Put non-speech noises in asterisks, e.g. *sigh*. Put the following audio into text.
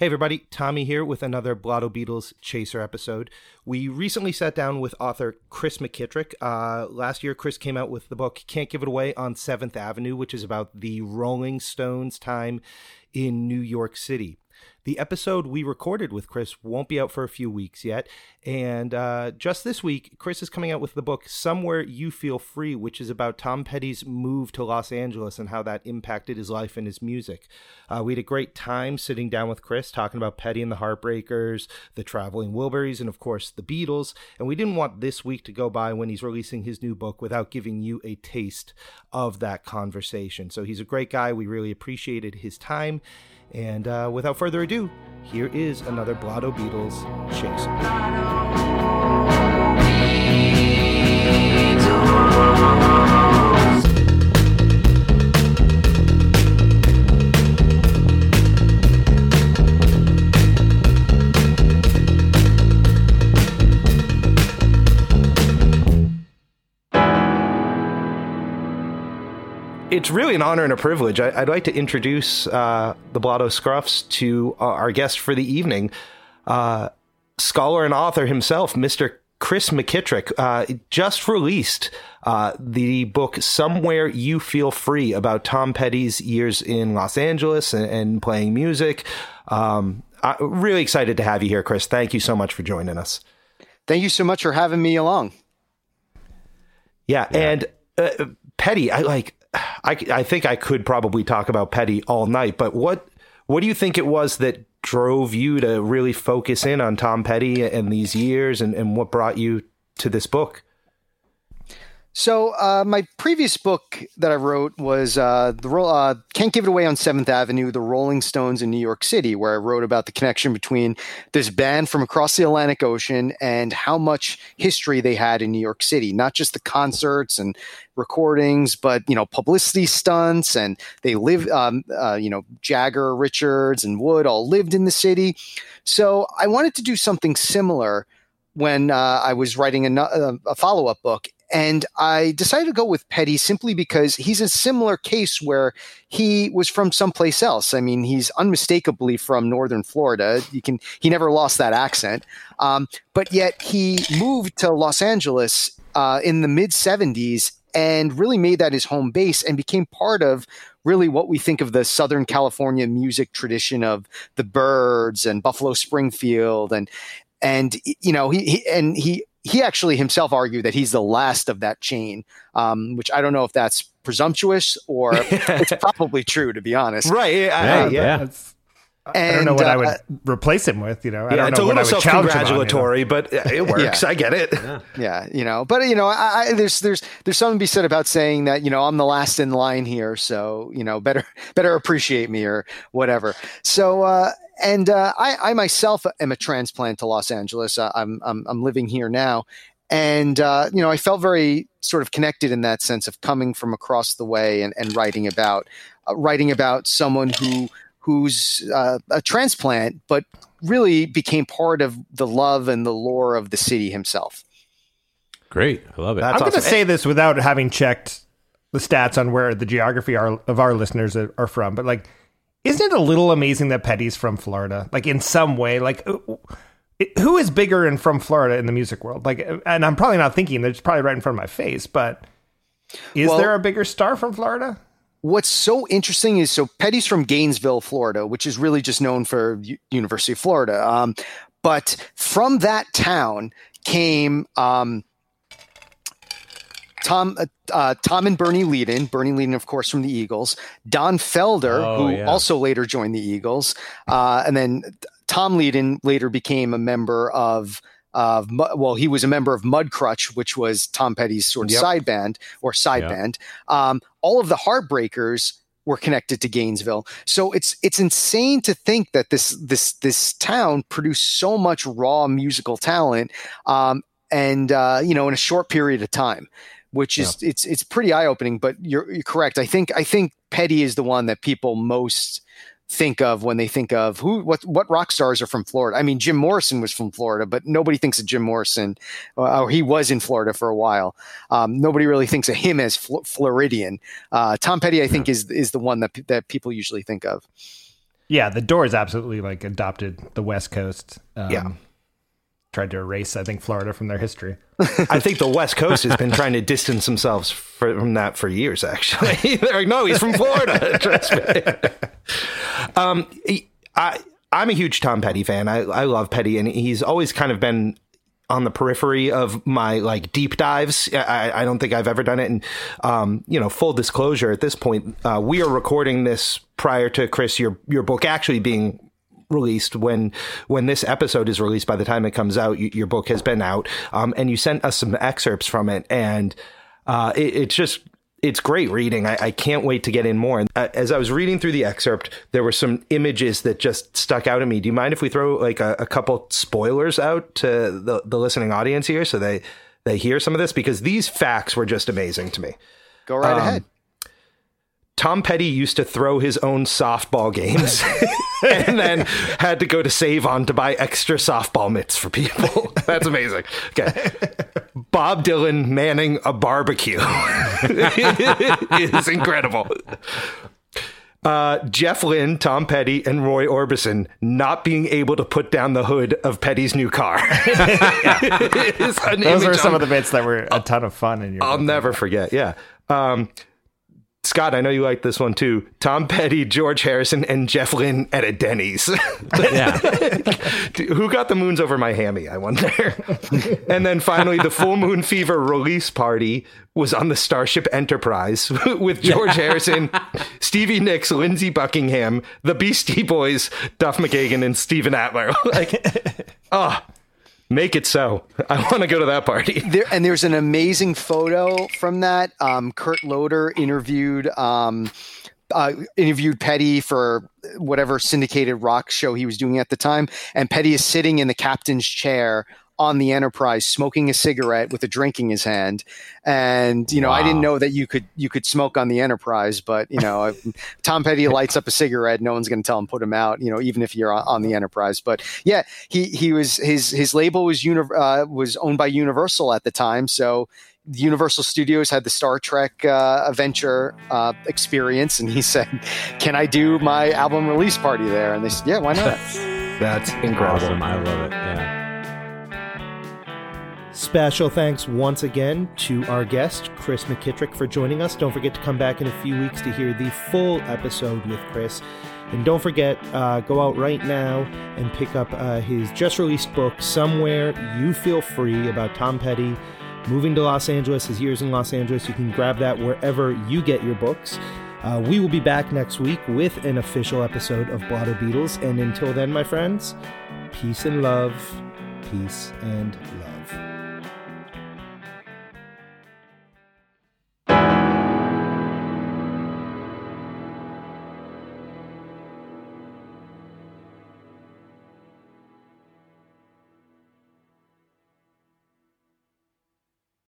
Hey everybody, Tommy here with another Blotto Beatles Chaser episode. We recently sat down with author Chris McKittrick. Uh, last year, Chris came out with the book Can't Give It Away on 7th Avenue, which is about the Rolling Stones' time in New York City. The episode we recorded with Chris won't be out for a few weeks yet. And uh, just this week, Chris is coming out with the book Somewhere You Feel Free, which is about Tom Petty's move to Los Angeles and how that impacted his life and his music. Uh, we had a great time sitting down with Chris talking about Petty and the Heartbreakers, the Traveling Wilburys, and of course the Beatles. And we didn't want this week to go by when he's releasing his new book without giving you a taste of that conversation. So he's a great guy. We really appreciated his time. And uh, without further ado, here is another Blotto Beatles Chaser. It's really an honor and a privilege. I, would like to introduce uh, the Blotto Scruffs to uh, our guest for the evening, uh, scholar and author himself, Mr. Chris McKittrick, uh, just released uh, the book "Somewhere You Feel Free" about Tom Petty's years in Los Angeles and, and playing music. Um, I'm really excited to have you here, Chris. Thank you so much for joining us. Thank you so much for having me along. Yeah, yeah. and uh, Petty, I like I, I think I could probably talk about Petty all night, but what what do you think it was that drove you to really focus in on Tom Petty and these years and, and what brought you to this book? So uh, my previous book that I wrote was uh, the uh, "Can't Give It Away" on Seventh Avenue, the Rolling Stones in New York City, where I wrote about the connection between this band from across the Atlantic Ocean and how much history they had in New York City. Not just the concerts and recordings, but you know publicity stunts, and they live. Um, uh, you know Jagger, Richards, and Wood all lived in the city. So I wanted to do something similar when uh, I was writing a, uh, a follow up book. And I decided to go with Petty simply because he's a similar case where he was from someplace else. I mean, he's unmistakably from Northern Florida. You can he never lost that accent, um, but yet he moved to Los Angeles uh, in the mid '70s and really made that his home base and became part of really what we think of the Southern California music tradition of the Byrds and Buffalo Springfield and and you know he, he and he he actually himself argued that he's the last of that chain, um, which I don't know if that's presumptuous or *laughs* it's probably true, to be honest. Right. Yeah. Um, yeah. And, I don't know what uh, I would uh, replace him with. You know, I yeah, don't it's know a little self-congratulatory, you but it *laughs* works. yeah. I get it. Yeah. yeah. you know, but you know, I, I, there's there's there's something to be said about saying that you know I'm the last in line here, so you know better *laughs* better appreciate me or whatever. So uh, and uh, I, I, myself am a transplant to Los Angeles. Uh, I'm, I'm, I'm living here now, and uh, you know I felt very sort of connected in that sense of coming from across the way and, and writing about uh, writing about someone who who's uh, a transplant, but really became part of the love and the lore of the city himself. Great, I love it. That's I'm awesome. going to say this without having checked the stats on where the geography are, of our listeners are, are from, but like isn't it a little amazing that Petty's from Florida? Like in some way, like uh, who is bigger and from Florida in the music world? Like, and I'm probably not thinking that it's probably right in front of my face, but is well, there a bigger star from Florida? What's so interesting is so Petty's from Gainesville, Florida, which is really just known for U- University of Florida. Um, but from that town came um, Tom, uh, uh, Tom and Bernie Leadon. Bernie Leadon, of course, from the Eagles. Don Felder, oh, who yeah. also later joined the Eagles, uh, and then Tom Leadon later became a member of. Of well, he was a member of Mudcrutch, which was Tom Petty's sort of yep. side band or side yep. band. Um, all of the Heartbreakers were connected to Gainesville. So it's it's insane to think that this this this town produced so much raw musical talent, um, and uh, you know in a short period of time which is yeah. it's it's pretty eye opening. But you're, you're correct. I think I think Petty is the one that people most think of when they think of who what what rock stars are from Florida. I mean, Jim Morrison was from Florida, but nobody thinks of Jim Morrison, uh, or he was in Florida for a while. Um, nobody really thinks of him as Fl- Floridian. Uh, Tom Petty, I think, is is the one that that people usually think of. Yeah, the Doors absolutely like adopted the West Coast. Um, yeah. Tried to erase, I think, Florida from their history. *laughs* I think the West Coast has been trying to distance themselves for, from that for years, actually. *laughs* They're like, no, he's from Florida. *laughs* Trust me. um, I, I'm a huge Tom Petty fan. I, I love Petty, and he's always kind of been on the periphery of my like deep dives. I, I don't think I've ever done it. And, um, you know, full disclosure at this point, uh, we are recording this prior to Chris, your, your book actually being released when when this episode is released by the time it comes out you, your book has been out um, and you sent us some excerpts from it and uh, it, it's just it's great reading. I, I, can't wait to get in more. And uh, as I was reading through the excerpt, there were some images that just stuck out at me. Do you mind if we throw like a, a couple spoilers out to the, the listening audience here so they they hear some of this because these facts were just amazing to me. Go right um, ahead. Tom Petty used to throw his own softball games *laughs* *laughs* and then had to go to Save On to buy extra softball mitts for people. *laughs* That's amazing. Okay. Bob Dylan manning a barbecue *laughs* is incredible. Uh, Jeff Lynne, Tom Petty, and Roy Orbison not being able to put down the hood of Petty's new car. Those are some of the bits that were a ton of fun in your. I'll never forget. Yeah. Um, Scott, I know you like this one too. Tom Petty, George Harrison, and Jeff Lynne at a Denny's. *laughs* yeah. Who got the moons over my hammy, I wonder. *laughs* and then finally, the Full Moon Fever release party was on the Starship Enterprise *laughs* with George. Harrison, Stevie Nicks, Lindsey Buckingham, the Beastie Boys, Duff McKagan, and Steven Adler. like, oh, Make it so. I want to go to that party. *laughs* There, and there's an amazing photo from that. Um, Kurt Loder interviewed um, uh, interviewed Petty for whatever syndicated rock show he was doing at the time, and Petty is sitting in the captain's chair on the Enterprise smoking a cigarette with a drink in his hand. And you know, wow. I didn't know that you could you could smoke on the Enterprise, but you know, *laughs* Tom Petty lights up a cigarette, no one's going to tell him put him out. You know, even if you're on, the Enterprise. But yeah, he he was his his label was uni- uh, was owned by Universal at the time, so. Universal Studios had the Star Trek uh, Adventure uh, experience, and he *laughs* said, "Can I do my album release party there?" And they said, "Yeah, why not?" *laughs* That's incredible. Awesome. I love it. Yeah. Special thanks once again to our guest, Chris McKittrick, for joining us. Don't forget to come back in a few weeks to hear the full episode with Chris. And don't forget, uh, go out right now and pick up uh, his just released book, Somewhere You Feel Free, about Tom Petty moving to Los Angeles, his years in Los Angeles. You can grab that wherever you get your books. Uh, we will be back next week with an official episode of Blotto Beatles. And until then, my friends, peace and love, peace and love.